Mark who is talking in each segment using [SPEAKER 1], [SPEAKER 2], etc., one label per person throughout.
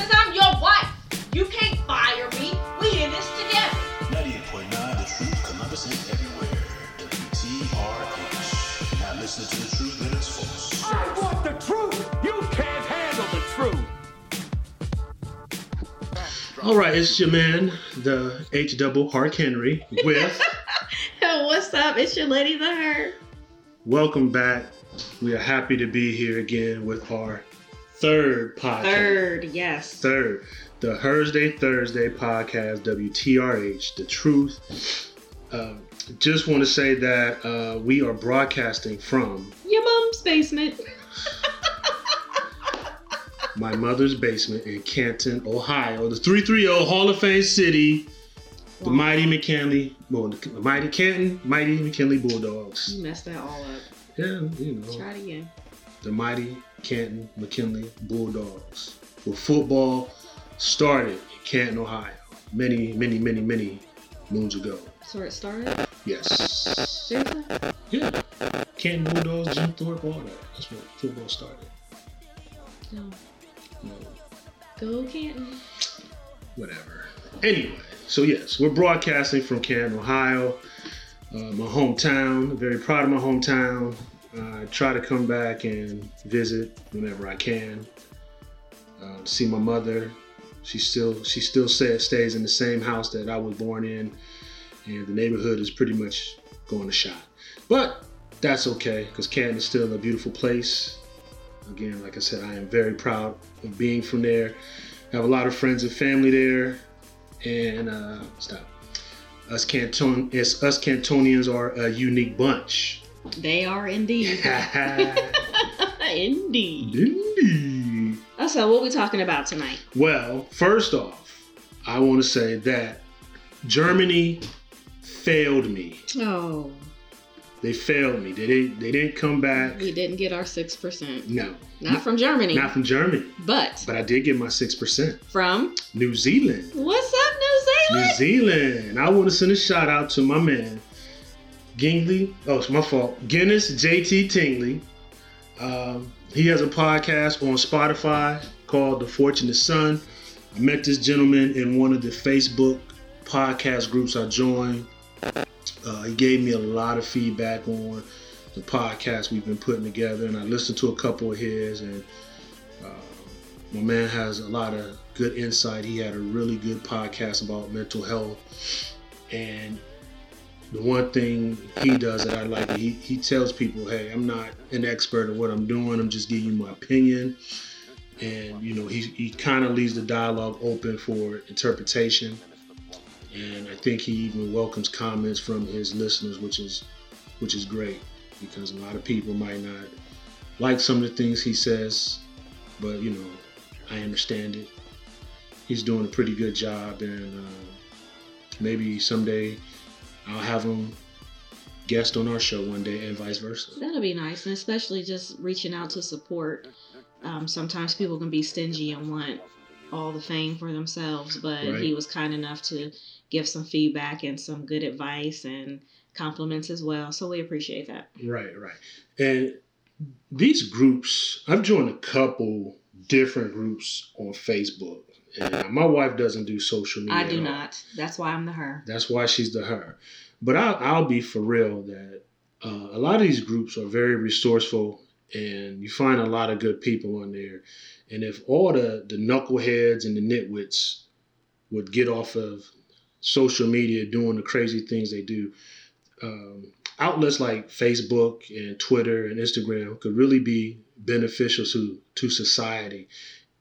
[SPEAKER 1] Because I'm your wife. You can't fire me. We in this together.
[SPEAKER 2] 98.9 The Truth, Columbus and everywhere. WTRH. Now listen to the truth and its false.
[SPEAKER 3] I want the truth. You can't handle the truth.
[SPEAKER 4] All right, it's your man, the H double Hark Henry, with
[SPEAKER 5] What's up? It's your lady the her.
[SPEAKER 4] welcome back. We are happy to be here again with our third podcast.
[SPEAKER 5] Third, yes.
[SPEAKER 4] Third, the Thursday Thursday podcast, WTRH, the truth. Uh, just want to say that uh, we are broadcasting from
[SPEAKER 5] Your mom's basement.
[SPEAKER 4] my mother's basement in Canton, Ohio, the 330 Hall of Fame city, the mighty McKinley, well, the mighty Canton, mighty McKinley Bulldogs.
[SPEAKER 5] You messed that all up.
[SPEAKER 4] Yeah, you know,
[SPEAKER 5] Try it again.
[SPEAKER 4] the mighty Canton McKinley Bulldogs. Where football started in Canton, Ohio, many, many, many, many moons ago.
[SPEAKER 5] So where it started?
[SPEAKER 4] Yes.
[SPEAKER 5] Seriously?
[SPEAKER 4] Yeah. Canton Bulldogs, Jim Thorpe, all that. That's where football started.
[SPEAKER 5] No.
[SPEAKER 4] No,
[SPEAKER 5] Go Canton.
[SPEAKER 4] whatever. Anyway, so yes, we're broadcasting from Canton, Ohio, uh, my hometown. Very proud of my hometown. I try to come back and visit whenever I can. Uh, see my mother. She still she still stays in the same house that I was born in, and the neighborhood is pretty much going to shot. But that's okay because Canton is still a beautiful place. Again, like I said, I am very proud of being from there. I have a lot of friends and family there, and uh, stop. Us Canton, us Cantonians are a unique bunch.
[SPEAKER 5] They are indeed. indeed.
[SPEAKER 4] Indeed.
[SPEAKER 5] Oh, so what we talking about tonight?
[SPEAKER 4] Well, first off, I want to say that Germany failed me.
[SPEAKER 5] Oh,
[SPEAKER 4] They failed me. They didn't. They didn't come back.
[SPEAKER 5] we didn't get our 6%.
[SPEAKER 4] No,
[SPEAKER 5] Not from Germany,
[SPEAKER 4] not from Germany,
[SPEAKER 5] but
[SPEAKER 4] but I did get my six percent.
[SPEAKER 5] from
[SPEAKER 4] New Zealand.
[SPEAKER 5] what's up, New Zealand?
[SPEAKER 4] New Zealand. I want to send a shout out to my man, Gingley. Oh, it's my fault. Guinness JT Tingley. Um, he has a podcast on Spotify called The Fortunate Son. I met this gentleman in one of the Facebook podcast groups I joined. Uh, he gave me a lot of feedback on the podcast we've been putting together, and I listened to a couple of his. And uh, my man has a lot of good insight. He had a really good podcast about mental health, and the one thing he does that I like, he, he tells people, "Hey, I'm not an expert at what I'm doing. I'm just giving you my opinion." And you know, he he kind of leaves the dialogue open for interpretation. And I think he even welcomes comments from his listeners, which is which is great because a lot of people might not like some of the things he says, but you know, I understand it. He's doing a pretty good job, and uh, maybe someday I'll have him guest on our show one day, and vice versa.
[SPEAKER 5] That'll be nice, and especially just reaching out to support. Um, sometimes people can be stingy and want all the fame for themselves, but
[SPEAKER 4] Right.
[SPEAKER 5] he was kind enough to give some feedback and some good advice and compliments as well. So we appreciate that.
[SPEAKER 4] Right, right. And these groups, I've joined a couple different groups on Facebook. And my wife doesn't do social media.
[SPEAKER 5] I do not. That's why I'm the her.
[SPEAKER 4] That's why she's the her. But I'll, I'll be for real that uh, a lot of these groups are very resourceful and you find a lot of good people on there. And if all the, the knuckleheads and the nitwits would get off of social media doing the crazy things they do, um, outlets like Facebook and Twitter and Instagram could really be beneficial to, to society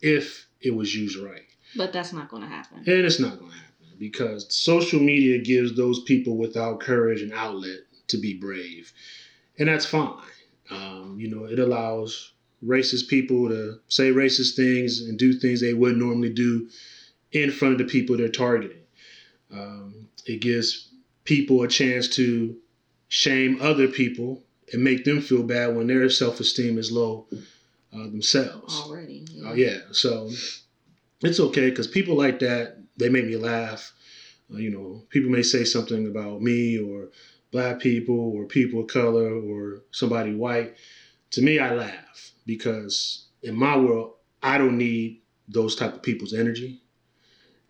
[SPEAKER 4] if it was used right.
[SPEAKER 5] But that's not going to happen.
[SPEAKER 4] And it's not going to happen because social media gives those people without courage an outlet to be brave. And that's fine. Um, you know, it allows racist people to say racist things and do things they wouldn't normally do in front of the people they're targeting. Um, it gives people a chance to shame other people and make them feel bad when their self esteem is low uh, themselves.
[SPEAKER 5] Already.
[SPEAKER 4] Oh yeah, so it's okay because people like that they make me laugh. Uh, you know, people may say something about me or black people or people of color or somebody white. To me, I laugh because in my world, I don't need those type of people's energy,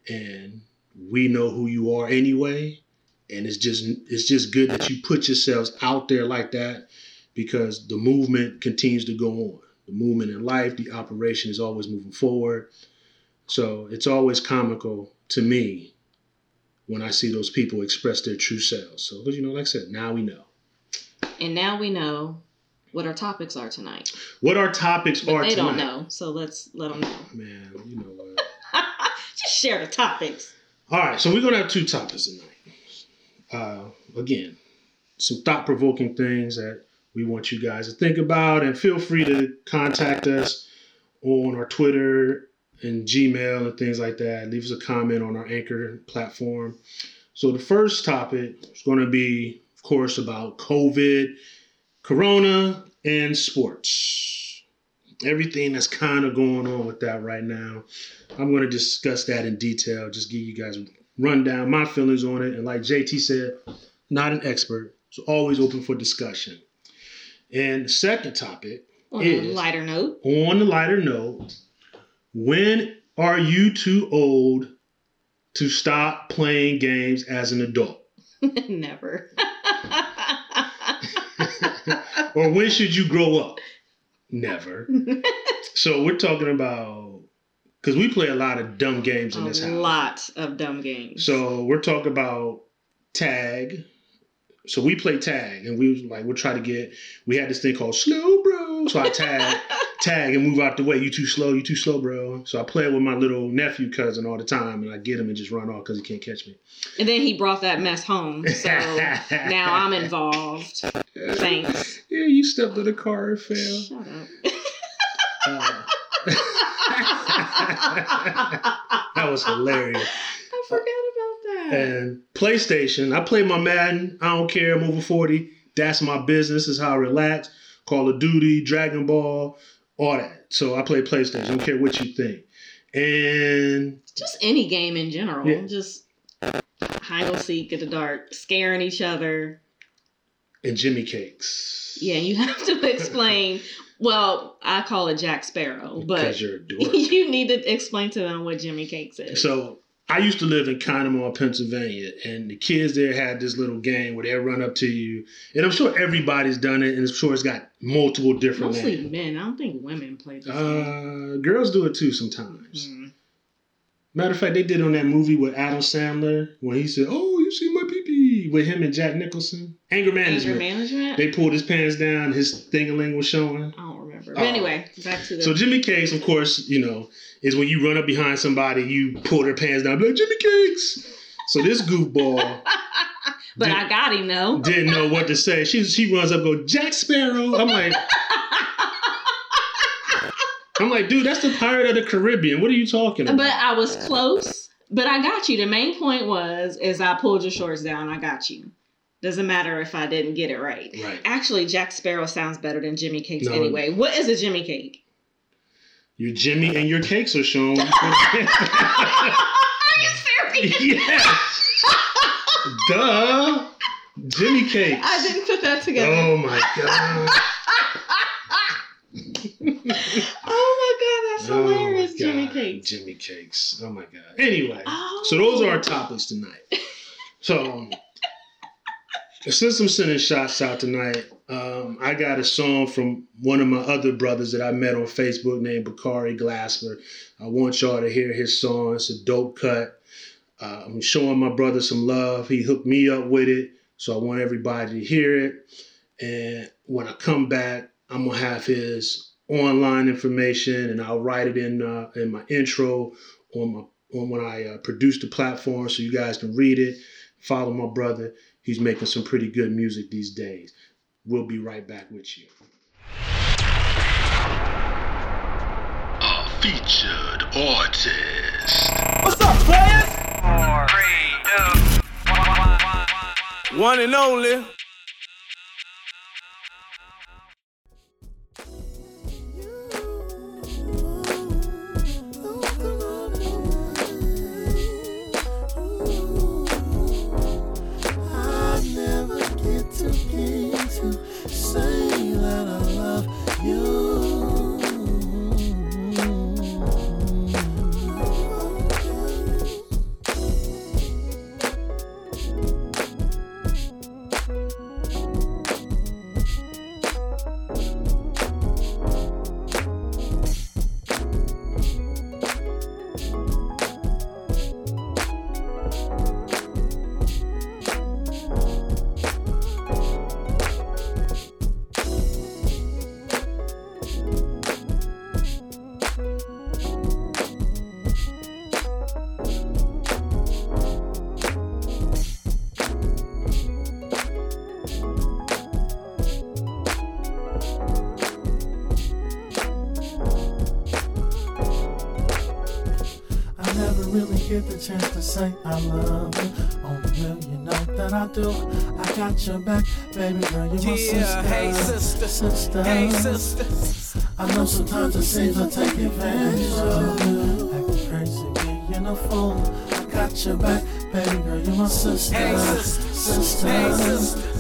[SPEAKER 4] and we know who you are anyway. And it's just it's just good that you put yourselves out there like that because the movement continues to go on. The movement in life, the operation is always moving forward. So it's always comical to me when I see those people express their true selves. So, you know, like I said, now we know.
[SPEAKER 5] And now we know what our topics are tonight.
[SPEAKER 4] What our topics
[SPEAKER 5] But
[SPEAKER 4] are
[SPEAKER 5] they
[SPEAKER 4] tonight.
[SPEAKER 5] don't know, so let's let them know.
[SPEAKER 4] Man, you know what?
[SPEAKER 5] Just share the topics.
[SPEAKER 4] All right, so we're gonna have two topics tonight. Uh, again, some thought-provoking things that we want you guys to think about, and feel free to contact us on our Twitter and Gmail and things like that. Leave us a comment on our Anchor platform. So the first topic is going to be, of course, about COVID, Corona, and sports. Everything that's kind of going on with that right now. I'm going to discuss that in detail, just give you guys a rundown, my feelings on it. And like JT said, not an expert, so always open for discussion. And the second topic,
[SPEAKER 5] On
[SPEAKER 4] It
[SPEAKER 5] a lighter note,
[SPEAKER 4] on the lighter note, when are you too old to stop playing games as an adult?
[SPEAKER 5] never.
[SPEAKER 4] or when should you grow up? Never. So we're talking about because we play a lot of dumb games in
[SPEAKER 5] a
[SPEAKER 4] this house.
[SPEAKER 5] A lot of dumb games.
[SPEAKER 4] So we're talking about tag. So we play tag, and we like we'll try to get. We had this thing called slow. So I tag, tag, and move out the way. You too slow. You too slow, bro. So I play it with my little nephew cousin all the time, and I get him and just run off because he can't catch me.
[SPEAKER 5] and then he brought that mess home. So now I'm involved. Thanks.
[SPEAKER 4] Yeah, you stepped on the car and fell.
[SPEAKER 5] Shut up.
[SPEAKER 4] Uh, that was hilarious.
[SPEAKER 5] I forgot about that.
[SPEAKER 4] And PlayStation, I play my Madden. I don't care. I'm over 40. That's my business. Is how I relax. Call of Duty, Dragon Ball, all that. So I play PlayStation. I don't care what you think. And
[SPEAKER 5] Just any game in general.
[SPEAKER 4] Yeah.
[SPEAKER 5] Just hide and seek in the dark, scaring each other.
[SPEAKER 4] and Jimmy Cakes.
[SPEAKER 5] Yeah, you have to explain. well, I call it Jack Sparrow, but
[SPEAKER 4] you're a dork.
[SPEAKER 5] you need to explain to them what Jimmy Cakes is.
[SPEAKER 4] So I used to live in Connemara, Pennsylvania, and the kids there had this little game where they run up to you, and I'm sure everybody's done it, and I'm sure it's got multiple different
[SPEAKER 5] Mostly
[SPEAKER 4] names.
[SPEAKER 5] men. I don't think women play this game.
[SPEAKER 4] Uh, girls do it too sometimes.
[SPEAKER 5] Mm.
[SPEAKER 4] Matter of fact, they did on that movie with Adam Sandler when he said, "Oh, you see my pee pee," with him and Jack Nicholson. Anger
[SPEAKER 5] Anger
[SPEAKER 4] management.
[SPEAKER 5] management?
[SPEAKER 4] They pulled his pants down, his thingaling was showing.
[SPEAKER 5] I don't remember.
[SPEAKER 4] Oh.
[SPEAKER 5] But anyway, back to the.
[SPEAKER 4] So Jimmy Cakes, of course, you know, is when you run up behind somebody, you pull their pants down, be like Jimmy Cakes. So this goofball
[SPEAKER 5] but
[SPEAKER 4] did-
[SPEAKER 5] I got him though.
[SPEAKER 4] didn't know what to say. She she runs up, go Jack Sparrow. I'm like, I'm like, dude, that's the Pirate of the Caribbean. What are you talking about?
[SPEAKER 5] But I was close. But I got you. The main point was is I pulled your shorts down. I got you. Doesn't matter if I didn't get it right.
[SPEAKER 4] right.
[SPEAKER 5] Actually, Jack Sparrow sounds better than Jimmy Cakes
[SPEAKER 4] No.
[SPEAKER 5] anyway. What is a Jimmy Cake?
[SPEAKER 4] Your Jimmy and your cakes are shown.
[SPEAKER 5] Are you serious?
[SPEAKER 4] yes. Duh. Jimmy cakes.
[SPEAKER 5] I didn't put that together.
[SPEAKER 4] Oh my god.
[SPEAKER 5] Oh my god, that's
[SPEAKER 4] Oh,
[SPEAKER 5] hilarious,
[SPEAKER 4] God.
[SPEAKER 5] Jimmy Cakes.
[SPEAKER 4] Jimmy cakes. Oh my god. Anyway,
[SPEAKER 5] Oh.
[SPEAKER 4] so those are our topics tonight. So since I'm sending shots out tonight, um, I got a song from one of my other brothers that I met on Facebook named Bakari Glasper. I want y'all to hear his song. It's a dope cut. Uh, I'm showing my brother some love. He hooked me up with it, so I want everybody to hear it. And when I come back, I'm gonna have his online information, and I'll write it in uh, in my intro on my on when I uh, produce the platform, so you guys can read it. Follow my brother. He's making some pretty good music these days. We'll be right back with you.
[SPEAKER 2] A featured artist.
[SPEAKER 3] What's up, players? One and only.
[SPEAKER 6] Say I love you. On the real, you know that I do. I got your back, baby girl, you're my
[SPEAKER 3] Yeah,
[SPEAKER 6] sister.
[SPEAKER 3] hey sister,
[SPEAKER 6] sister.
[SPEAKER 3] hey sister.
[SPEAKER 6] I know sometimes it seems I take advantage of you. Acting crazy, being a fool. I got your back, baby girl, you're my sister.
[SPEAKER 3] Hey sister,
[SPEAKER 6] sister.
[SPEAKER 3] hey sister.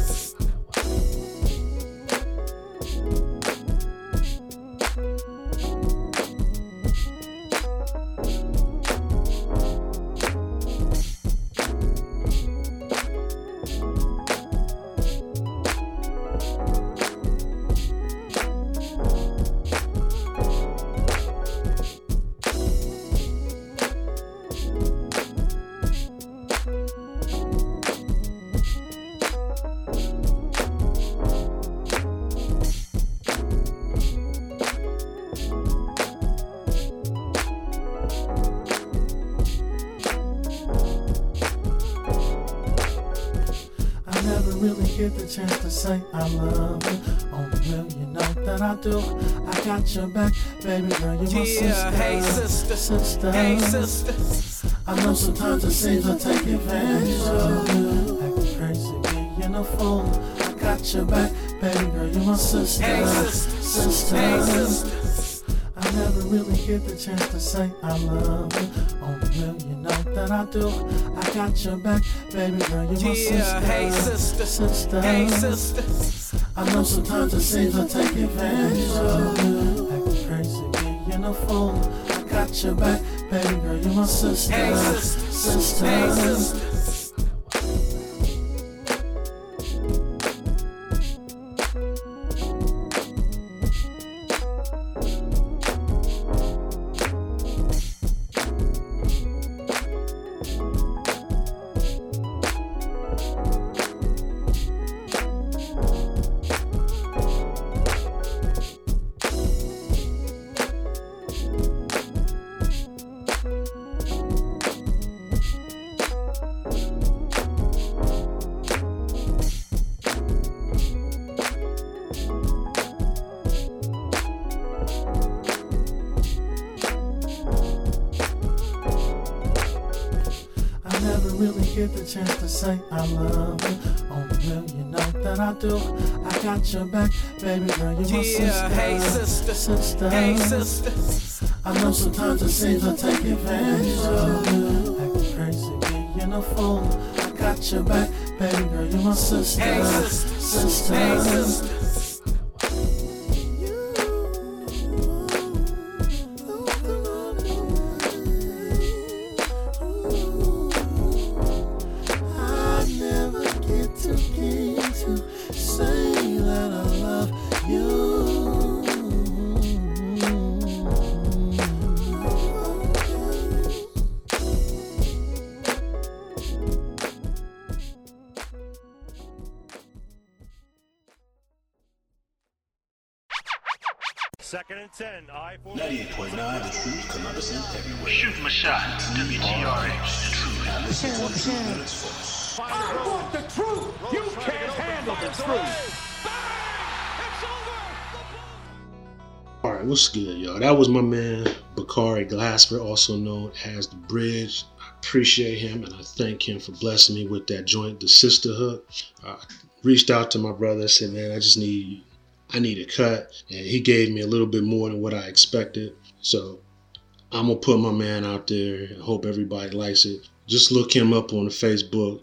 [SPEAKER 3] Hey sister,
[SPEAKER 6] sister.
[SPEAKER 3] hey sister.
[SPEAKER 6] I know sometimes it seems I take advantage of you. Acting crazy, being a fool. I got your back, baby girl, you're my sister.
[SPEAKER 3] Hey sister,
[SPEAKER 6] sister.
[SPEAKER 3] hey sister.
[SPEAKER 6] I never really get the chance to say I love you. Oh, Only the real, you know that I do. I got your back, baby girl, you're my sister.
[SPEAKER 3] Yeah, hey sister,
[SPEAKER 6] sister.
[SPEAKER 3] hey sister.
[SPEAKER 6] I know sometimes it seems I take advantage of you. Acting crazy, being a fool. I got your back, baby girl, you're my sister.
[SPEAKER 3] Hey sister,
[SPEAKER 6] sister.
[SPEAKER 3] hey sister.
[SPEAKER 6] Chance to say I love you. Oh, On the real, you know that I do. I got your back, baby girl, you're my sister.
[SPEAKER 3] Hey sister,
[SPEAKER 6] sister.
[SPEAKER 3] hey sister.
[SPEAKER 6] I know sometimes it seems I take advantage of you. Acting crazy, being a fool. I got your back, baby girl, you're my sister.
[SPEAKER 3] Hey sister,
[SPEAKER 6] sister.
[SPEAKER 3] hey sister. Second and ten, I for
[SPEAKER 2] 98.9 The Truth, Columbus and everywhere.
[SPEAKER 7] Shoot my shot. WTRH, the truth.
[SPEAKER 3] I want the truth. You can't handle the truth.
[SPEAKER 4] All right, what's good, y'all? That was my man Bakari Glasper, also known as the Bridge. I appreciate him and I thank him for blessing me with that joint, the Sisterhood. I reached out to my brother, said, "Man, I just need, I need a cut," and he gave me a little bit more than what I expected. So I'm gonna put my man out there. I hope everybody likes it. Just look him up on Facebook.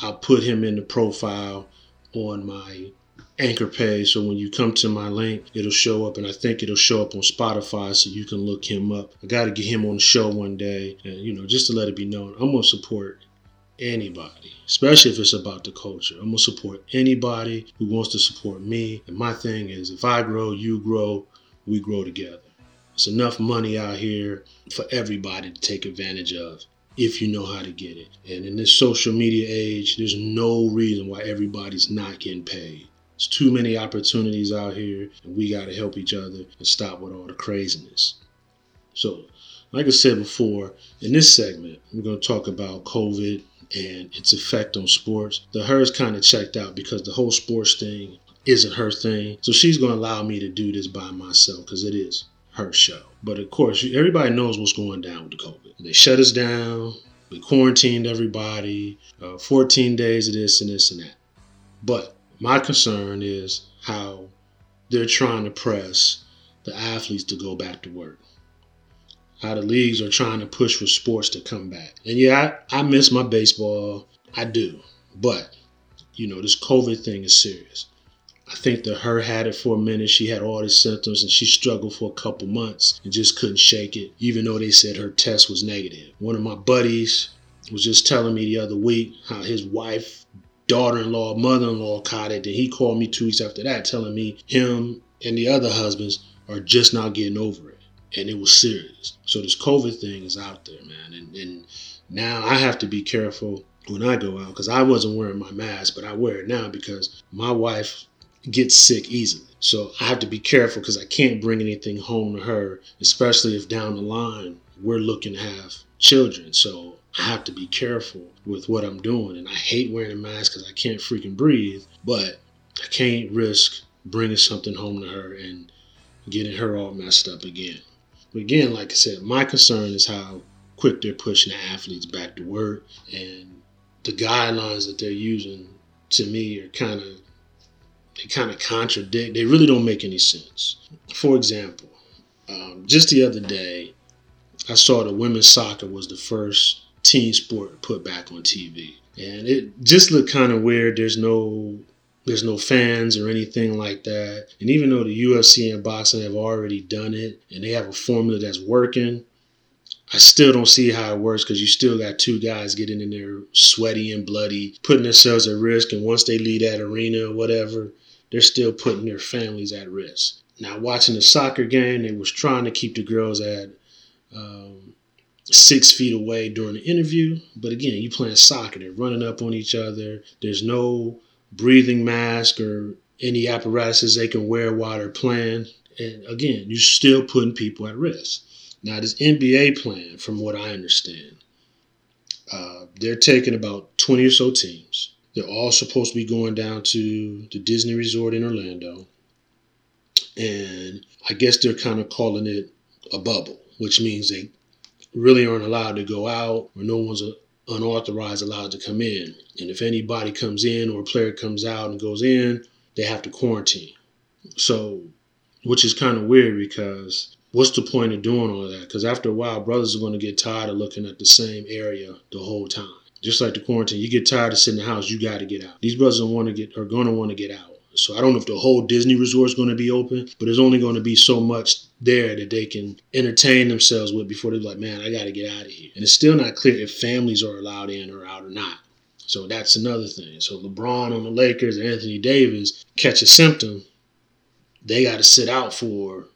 [SPEAKER 4] I'll put him in the profile on my anchor page so when you come to my link it'll show up and i think it'll show up on spotify so you can look him up i got to get him on the show one day and you know just to let it be known i'm going to support anybody especially if it's about the culture. I'm to support anybody who wants to support me. And my thing is if i grow you grow we grow together. There's enough money out here for everybody to take advantage of if you know how to get it. And in this social media age there's no reason why everybody's not getting paid. There's too many opportunities out here, and we got to help each other and stop with all the craziness. So, like I said before, in this segment, we're going to talk about COVID and its effect on sports. The hers kind of checked out because the whole sports thing isn't her thing. So she's going to allow me to do this by myself because it is. her show. But of course, everybody knows what's going down with the COVID. They shut us down. We quarantined everybody. Uh, 14 days of this and this and that. But my concern is how they're trying to press the athletes to go back to work. How the leagues are trying to push for sports to come back. And yeah, I, I miss my baseball. I do. But, you know, this COVID thing is serious. I think that her had it for a minute. She had all the symptoms and she struggled for a couple months and just couldn't shake it, even though they said her test was negative. One of my buddies was just telling me the other week how his wife, daughter in law, mother in law caught it. And he called me two weeks after that telling me him and the other husbands are just not getting over it. And it was serious. So this COVID thing is out there, man. And, and now I have to be careful when I go out because I wasn't wearing my mask, but I wear it now because my wife gets sick easily. So I have to be careful because I can't bring anything home to her, especially if down the line we're looking to have children. So I have to be careful with what I'm doing. And I hate wearing a mask because I can't freaking breathe, but I can't risk bringing something home to her and getting her all messed up again. But again, like I said, my concern is how quick they're pushing the athletes back to work and the guidelines that they're using to me are kind of they kind of contradict. They really don't make any sense. For example, um, just the other day, I saw that women's soccer was the first team sport put back on TV, and it just looked kind of weird. There's no there's no fans or anything like that. And even though the UFC and boxing have already done it and they have a formula that's working, I still don't see how it works because you still got two guys getting in there sweaty and bloody, putting themselves at risk. And once they leave that arena or whatever, they're still putting their families at risk. Now, watching the soccer game, they was trying to keep the girls at um, six feet away during the interview. But again, you playing soccer, they're running up on each other. There's no breathing mask or any apparatuses they can wear while they're playing. And again, you're still putting people at risk. Now, this NBA plan, from what I understand, uh, they're taking about 20 or so teams. They're all supposed to be going down to the Disney Resort in Orlando. And I guess they're kind of calling it a bubble, which means they really aren't allowed to go out or no one's unauthorized allowed to come in. And if anybody comes in or a player comes out and goes in, they have to quarantine. So, which is kind of weird because what's the point of doing all that? Because after a while, brothers are going to get tired of looking at the same area the whole time. Just like the quarantine, you get tired of sitting in the house, you got to get out. These brothers want to get are going to want to get out. So I don't know if the whole Disney resort is going to be open, but there's only going to be so much there that they can entertain themselves with before they're like, man, I got to get out of here. And it's still not clear if families are allowed in or out or not. So that's another thing. So LeBron on the Lakers, Anthony Davis catch a symptom, they got to sit out for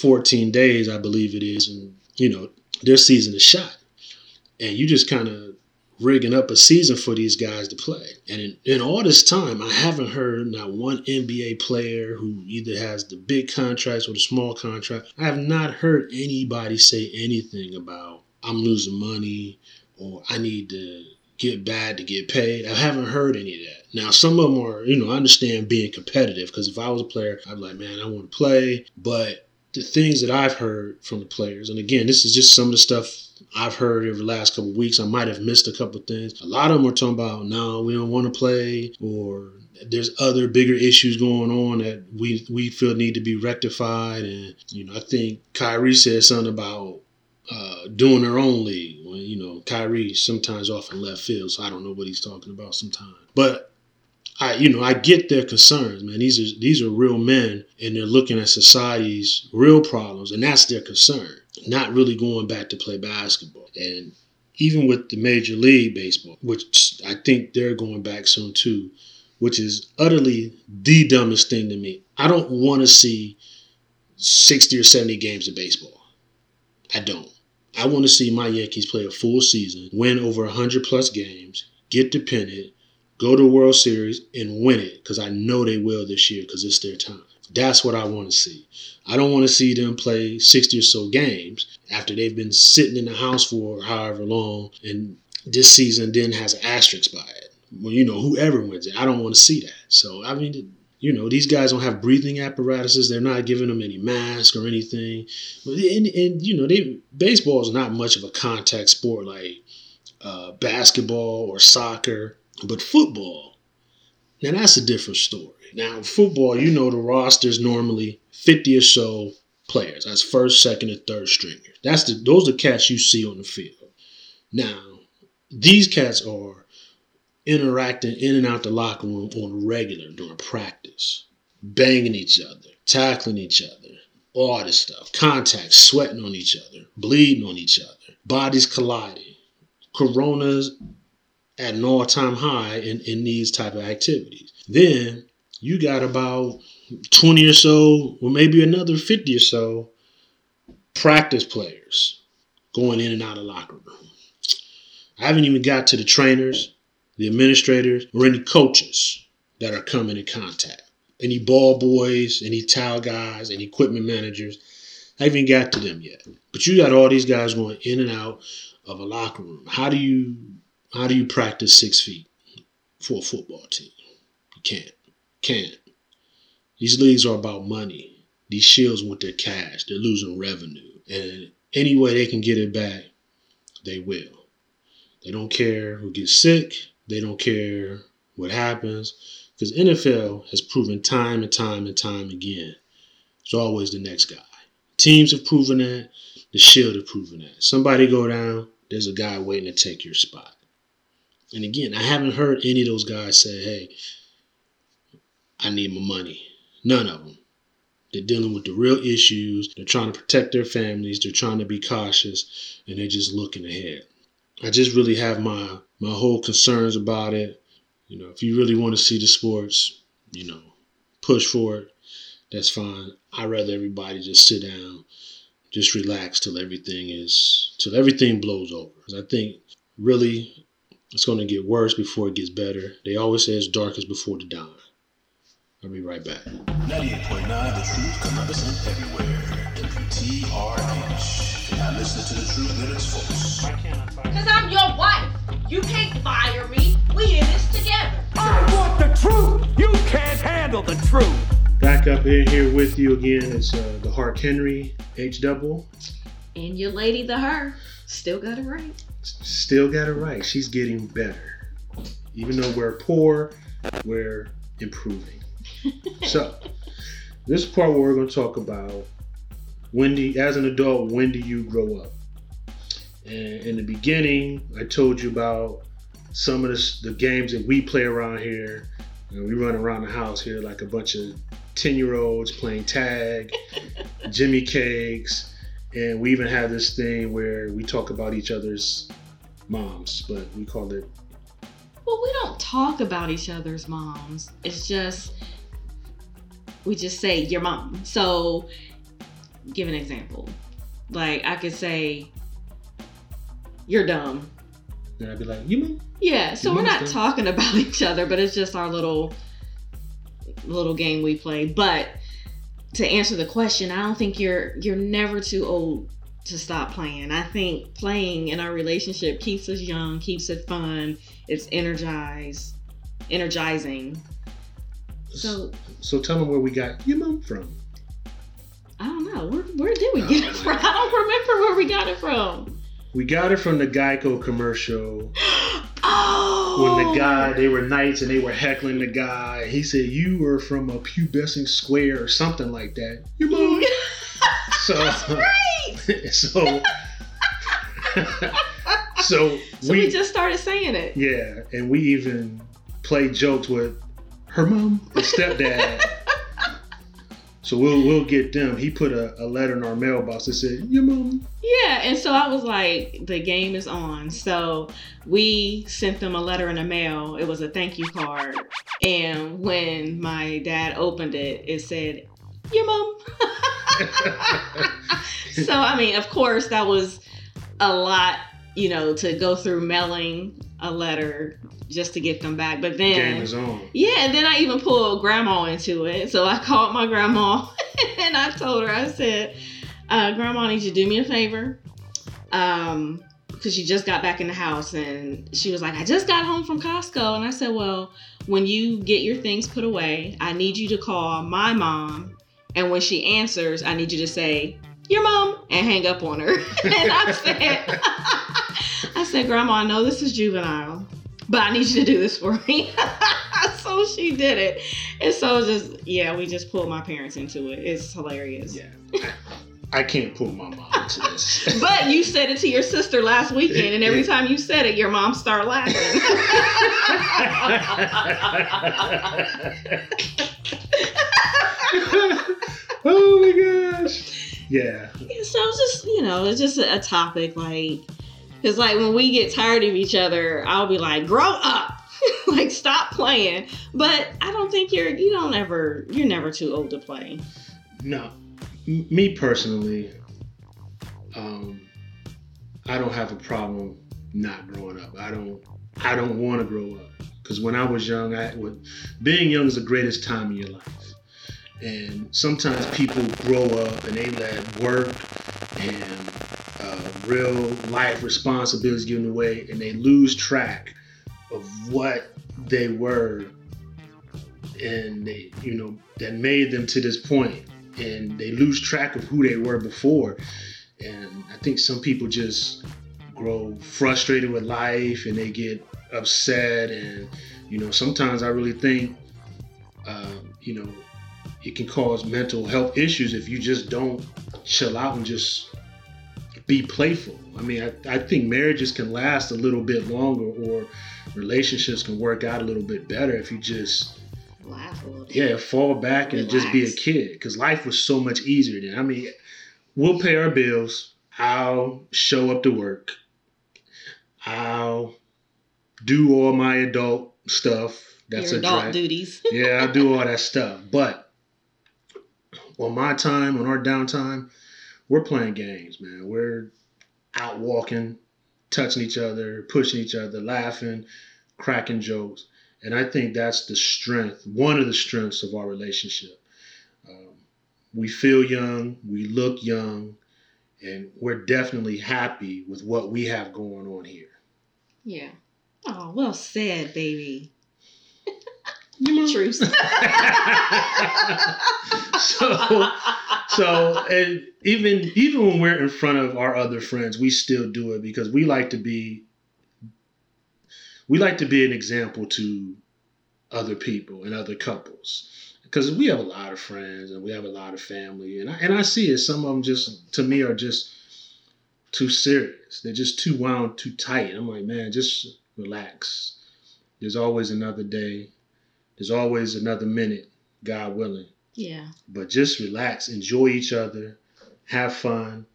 [SPEAKER 4] 14 days, I believe it is, and you know their season is shot. And you just kind of rigging up a season for these guys to play. And in, in all this time, I haven't heard not one NBA player who either has the big contracts or the small contract. I have not heard anybody say anything about I'm losing money or I need to get bad to get paid. I haven't heard any of that. Now, some of them are, you know, I understand being competitive because if I was a player, I'd be like, man, I want to play. But the things that I've heard from the players, and again, this is just some of the stuff I've heard over the last couple of weeks. I might have missed a couple things. A lot of them are talking about, no, we don't want to play, or there's other bigger issues going on that we we feel need to be rectified. And you know, I think Kyrie said something about uh, doing their own league. You know, Kyrie sometimes off in left field, so I don't know what he's talking about sometimes. But I, you know, I get their concerns, man. These are these are real men, and they're looking at society's real problems, and that's their concern. Not really going back to play basketball, and even with the Major League Baseball, which I think they're going back soon too, which is utterly the dumbest thing to me. I don't want to see sixty or seventy games of baseball. I don't. I want to see my Yankees play a full season, win over 100 plus games, get the pennant, go to World Series and win it because I know they will this year because it's their time. That's what I want to see. I don't want to see them play 60 or so games after they've been sitting in the house for however long and this season then has an asterisk by it. Well, you know, whoever wins it, I don't want to see that. So, I mean, you know, these guys don't have breathing apparatuses. They're not giving them any mask or anything. And, and you know, they baseball is not much of a contact sport like uh, basketball or soccer, but football. Now that's a different story. Now football, you know, the roster's normally fifty or so players. That's first, second, and third stringers. That's the those are the cats you see on the field. Now these cats are interacting in and out the locker room on regular during practice, banging each other, tackling each other, all this stuff, contact, sweating on each other, bleeding on each other, bodies colliding, coronas at an all-time high in, in these type of activities. Then you got about 20 or so, or maybe another 50 or so practice players going in and out of locker room. I haven't even got to the trainers, the administrators, or any coaches that are coming in contact. Any ball boys, any towel guys, any equipment managers. I haven't got to them yet. But you got all these guys going in and out of a locker room. How do you how do you practice six feet for a football team? You can't. Can't. These leagues are about money. These shields want their cash. They're losing revenue. And any way they can get it back, they will. They don't care who gets sick. They don't care what happens. Because NFL has proven time and time and time again, it's always the next guy. Teams have proven that. The Shield have proven that. Somebody go down, there's a guy waiting to take your spot. And again, I haven't heard any of those guys say, hey, I need my money. None of them. They're dealing with the real issues. They're trying to protect their families. They're trying to be cautious, and they're just looking ahead. I just really have my my whole concerns about it. You know, if you really want to see the sports, you know, push for it. That's fine. I'd rather everybody just sit down, just relax till everything is till everything blows over. I think really it's going to get worse before it gets better. They always say it's darkest before the dawn. I'll be right back.
[SPEAKER 2] 98.9 The Truth, Columbus, and everywhere. WTRH. You're not to the truth, then it's false. Why can't I fire you?
[SPEAKER 1] Cause I'm your wife. You can't fire me. We in this together.
[SPEAKER 3] I want the truth. You can't handle the truth.
[SPEAKER 4] Back up in here with you again. It's uh, the Hark Henry H double.
[SPEAKER 5] And your lady, the her, still got it right.
[SPEAKER 4] Still got it right. She's getting better. Even though we're poor, we're improving. so, this part where we're going to talk about when do, as an adult, when do you grow up? And in the beginning, I told you about some of the, the games that we play around here. You know, we run around the house here like a bunch of 10 year olds playing tag, Jimmy Cakes, and we even have this thing where we talk about each other's moms, but we call it
[SPEAKER 5] Well, we don't talk about each other's moms. It's just we just say your mom. So, give an example. Like I could say, "You're dumb."
[SPEAKER 4] then I'd be like, you mom?
[SPEAKER 5] Yeah. So we're not
[SPEAKER 4] dumb.
[SPEAKER 5] talking about each other, but it's just our little little game we play. But to answer the question, I don't think you're you're never too old to stop playing. I think playing in our relationship keeps us young, keeps it fun. It's energized, energizing. So
[SPEAKER 4] So tell them where we got your mom from.
[SPEAKER 5] I don't know. Where, where did we get it from? I don't remember where we got it from.
[SPEAKER 4] We got it from the Geico commercial
[SPEAKER 5] Oh,
[SPEAKER 4] when the oh. guy they were knights and they were heckling the guy. He said you were from a pubescent square or something like that. Your mom. So
[SPEAKER 5] right.
[SPEAKER 4] so so
[SPEAKER 5] So we, just started saying it.
[SPEAKER 4] yeah, and we even played jokes with her mom and stepdad. So we'll we'll get them. He put a, a letter in our mailbox that said, "Your mom."
[SPEAKER 5] Yeah, and so I was like, the game is on. So we sent them a letter in the mail. It was a thank you card. And when my dad opened it, it said, Your mom. so, I mean, of course, that was a lot, you know, to go through mailing a letter just to get them back. But then.
[SPEAKER 4] Game is on.
[SPEAKER 5] Yeah, and then I even pulled grandma into it. So I called my grandma and I told her, I said, uh, Grandma, I need you to do me a favor. Um, because she just got back in the house and she was like, I just got home from Costco. And I said, Well, when you get your things put away, I need you to call my mom. And when she answers, I need you to say, Your mom, and hang up on her. and I said, I said, Grandma, I know this is juvenile, but I need you to do this for me. so she did it. And so just, yeah, we just pulled my parents into it. It's hilarious.
[SPEAKER 4] Yeah. I, can't pull my mom into this.
[SPEAKER 5] But you said it to your sister last weekend, and every time you said it, your mom started laughing.
[SPEAKER 4] oh my gosh. Yeah.
[SPEAKER 5] so it's just, you know, it's just a topic like, because like when we get tired of each other, I'll be like, grow up. like stop playing. But I don't think you're you don't ever you're never too old to play.
[SPEAKER 4] No. M- me personally, um, I don't have a problem not growing up. I don't I don't want to grow up because when I was young, I would being young is the greatest time in your life. And sometimes people grow up and they let work and real life responsibilities get in the way, and they lose track of what they were, and they you know that made them to this point, and they lose track of who they were before. And I think some people just grow frustrated with life and they get upset and you know sometimes i really think um, you know it can cause mental health issues if you just don't chill out and just be playful. I mean i, I think marriages can last a little bit longer or relationships can work out a little bit better if you just
[SPEAKER 5] Laugh a little.
[SPEAKER 4] yeah fall back and just be a kid because life was so much easier then. I mean we'll pay our bills. I'll show up to work. I'll do all my adult stuff. That's
[SPEAKER 5] Your
[SPEAKER 4] a
[SPEAKER 5] adult duties.
[SPEAKER 4] yeah i'll do all that stuff. But on my time on our downtime we're playing games man we're out walking touching each other pushing each other laughing cracking jokes and i think that's the strength one of the strengths of our relationship um, we feel young we look young and we're definitely happy with what we have going on here
[SPEAKER 5] Yeah. Oh, well said, baby. Truce.
[SPEAKER 4] so so and even even when we're in front of our other friends we still do it because we like to be we like to be an example to other people and other couples. Because we have a lot of friends and we have a lot of family and I, and I see it. Some of them just to me are just too serious. They're just too wound too tight. I'm like man just relax. There's always another day there's always another minute god willing
[SPEAKER 5] yeah.
[SPEAKER 4] but just relax, enjoy each other, have fun,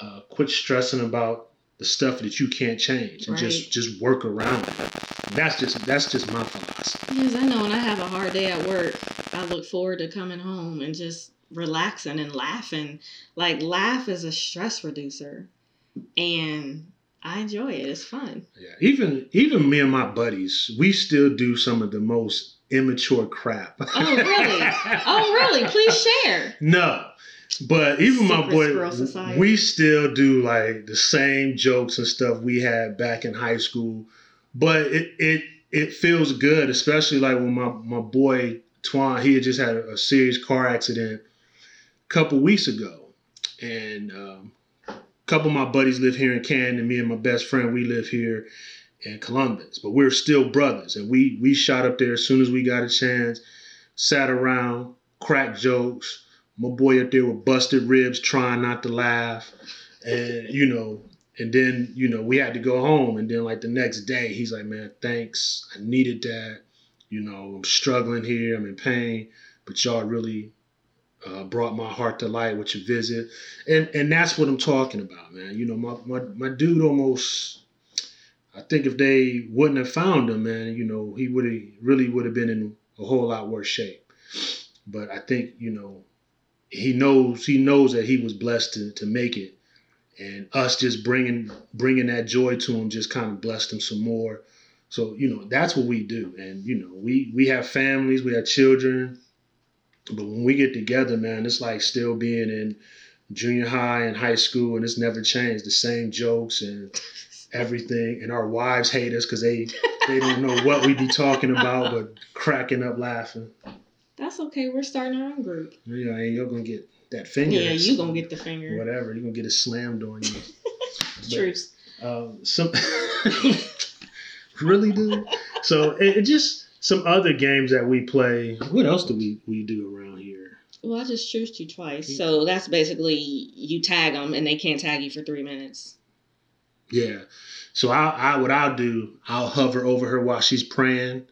[SPEAKER 4] uh, quit stressing about the stuff that you can't change, and just just work around it. That's just that's just my philosophy.
[SPEAKER 5] Yes, I know when I have a hard day at work, I look forward to coming home and just relaxing and laughing. Like laugh is a stress reducer. And I enjoy it. It's fun.
[SPEAKER 4] Yeah, even even me and my buddies, we still do some of the most immature crap.
[SPEAKER 5] Oh really? oh really? Please share.
[SPEAKER 4] No. But even my boy, we still do like the same jokes and stuff we had back in high school. But it it it feels good, especially like when my, my boy Twan, he had just had a, a serious car accident a couple weeks ago. And um, a couple of my buddies live here in Canton, and me and my best friend, we live here in Columbus. But we're still brothers. And we we shot up there as soon as we got a chance, sat around, cracked jokes. My boy up there with busted ribs, trying not to laugh, and you know, and then you know we had to go home, and then like the next day, he's like, "Man, thanks, I needed that. You know, I'm struggling here, I'm in pain, but y'all really uh, brought my heart to light with your visit, and and that's what I'm talking about, man. You know, my my my dude almost. I think if they wouldn't have found him, man, you know, he would have really would have been in a whole lot worse shape. But I think you know he knows he knows that he was blessed to, to make it and us just bringing bringing that joy to him just kind of blessed him some more so you know that's what we do and you know we we have families we have children but when we get together man it's like still being in junior high and high school, and it's never changed. The same jokes and everything, and our wives hate us because they they don't know what we be talking about, but cracking up laughing.
[SPEAKER 5] That's okay. We're starting our own group.
[SPEAKER 4] Yeah, and you're gonna get that finger.
[SPEAKER 5] Yeah, you're gonna get the finger.
[SPEAKER 4] whatever. You're gonna get it slammed on you.
[SPEAKER 5] Truth.
[SPEAKER 4] Um, some really, dude. So it, it just some other games that we play. What else do we we do around here?
[SPEAKER 5] Well, I just choose you twice, so that's basically you tag them and they can't tag you for three minutes.
[SPEAKER 4] Yeah. So I, I what I'll do, I'll hover over her while she's praying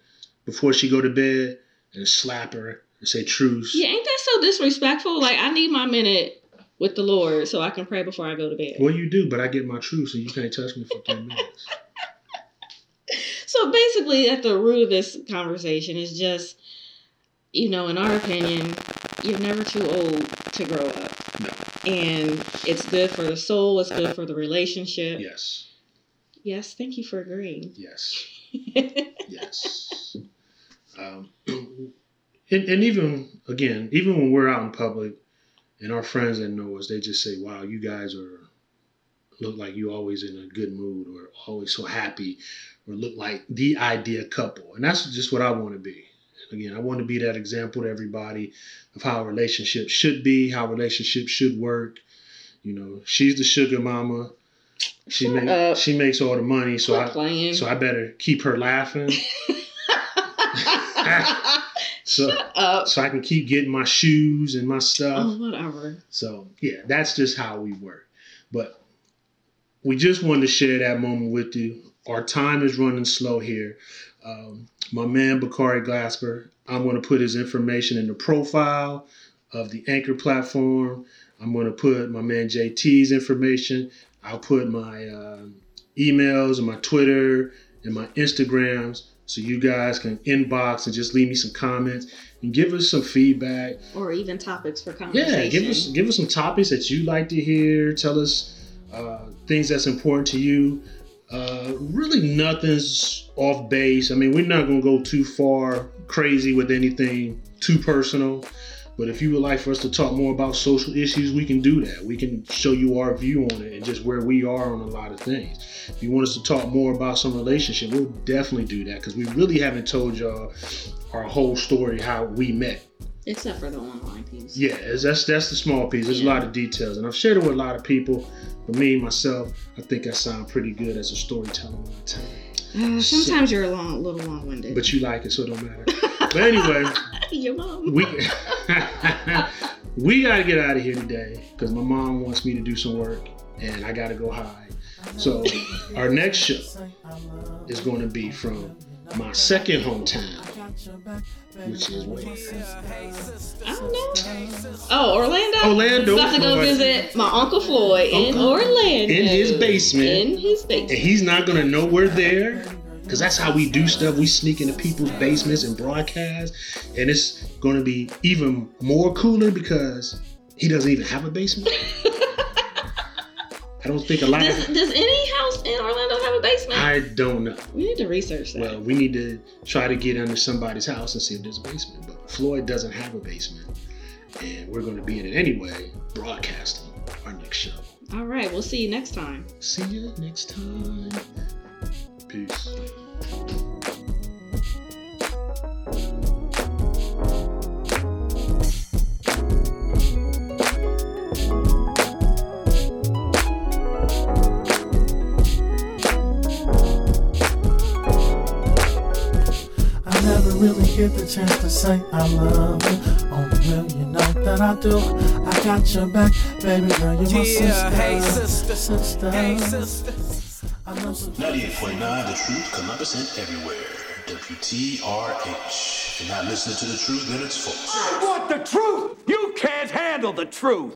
[SPEAKER 4] before she go to bed and slap her and say truce.
[SPEAKER 5] Yeah, ain't that so disrespectful? Like I need my minute with the Lord so I can pray before I go to bed.
[SPEAKER 4] Well, you do, but I get my truce, so you can't touch me for three minutes.
[SPEAKER 5] So basically, at the root of this conversation is just, you know, in our opinion, you're never too old to grow up.
[SPEAKER 4] No.
[SPEAKER 5] And it's good for the soul, it's good for the relationship.
[SPEAKER 4] Yes.
[SPEAKER 5] Yes, thank you for agreeing.
[SPEAKER 4] Yes. Yes. Um, and, and even again, even when we're out in public, and our friends that know us, they just say, "Wow, you guys are look like you always in a good mood, or always so happy, or look like the ideal couple." And that's just what I want to be. Again, I want to be that example to everybody of how a relationship should be, how relationships should work. You know, she's the sugar mama. She
[SPEAKER 5] Shut up.
[SPEAKER 4] she makes all the money, so
[SPEAKER 5] Quit
[SPEAKER 4] I
[SPEAKER 5] playing.
[SPEAKER 4] so I better keep her laughing. So so I can keep getting my shoes and my stuff.
[SPEAKER 5] oh, whatever.
[SPEAKER 4] So yeah, that's just how we work. But we just wanted to share that moment with you. Our time is running slow here. Um, my man Bakari Glasper, I'm going to put his information in the profile of the Anchor platform. I'm going to put my man JT's information. I'll put my um emails and my Twitter and my Instagrams so you guys can inbox and just leave me some comments and give us some feedback.
[SPEAKER 5] Or even topics for conversation.
[SPEAKER 4] Yeah, give us give us some topics that you like to hear. Tell us uh, things that's important to you. Uh, really, nothing's off base. I mean, we're not gonna go too far crazy with anything too personal. But if you would like for us to talk more about social issues, we can do that. We can show you our view on it and just where we are on a lot of things. If you want us to talk more about some relationship, we'll definitely do that because we really haven't told y'all our whole story how we met.
[SPEAKER 5] Except for the online piece.
[SPEAKER 4] Yeah, it's- that's that's the small piece. There's a lot of details, and I've shared it with a lot of people. But me myself, I think I sound pretty good as a storyteller when I tell it.
[SPEAKER 5] Uh, sometimes you're a long, little long-winded.
[SPEAKER 4] But you like it, so it don't matter. but anyway,
[SPEAKER 5] Your mom.
[SPEAKER 4] we we gotta get out of here today because my mom wants me to do some work, and I gotta go hide. So our next show is going to be from my second hometown, which is where
[SPEAKER 5] I don't know. Oh, Orlando.
[SPEAKER 4] Orlando,
[SPEAKER 5] About to go visit my uncle Floyd in Orlando.
[SPEAKER 4] in his basement.
[SPEAKER 5] In his basement.
[SPEAKER 4] and he's not gonna know we're there because that's how we do stuff. We sneak into people's basements and broadcast, and it's gonna be even more cooler because he doesn't even have a basement. I don't think a lot.
[SPEAKER 5] Does,
[SPEAKER 4] Of,
[SPEAKER 5] does any house in Orlando basement?
[SPEAKER 4] I don't know.
[SPEAKER 5] we need to research that.
[SPEAKER 4] Well, we need to try to get under somebody's house and see if there's a basement. But Floyd doesn't have a basement, and we're gonna be in it anyway, broadcasting our next show.
[SPEAKER 5] All right, we'll see you next time.
[SPEAKER 4] See you next time. Peace.
[SPEAKER 6] I never really get the chance to say I love you. Oh, Only will you know that I do. I got your back, baby girl, you're my
[SPEAKER 3] Yeah,
[SPEAKER 6] sister.
[SPEAKER 3] hey sister,
[SPEAKER 6] sister.
[SPEAKER 3] hey sister.
[SPEAKER 6] I know some
[SPEAKER 2] 98.9 The Truth, Columbus, and everywhere. WTRH. If you're not listening to the truth, then it's false.
[SPEAKER 3] I want the truth. You can't handle the truth.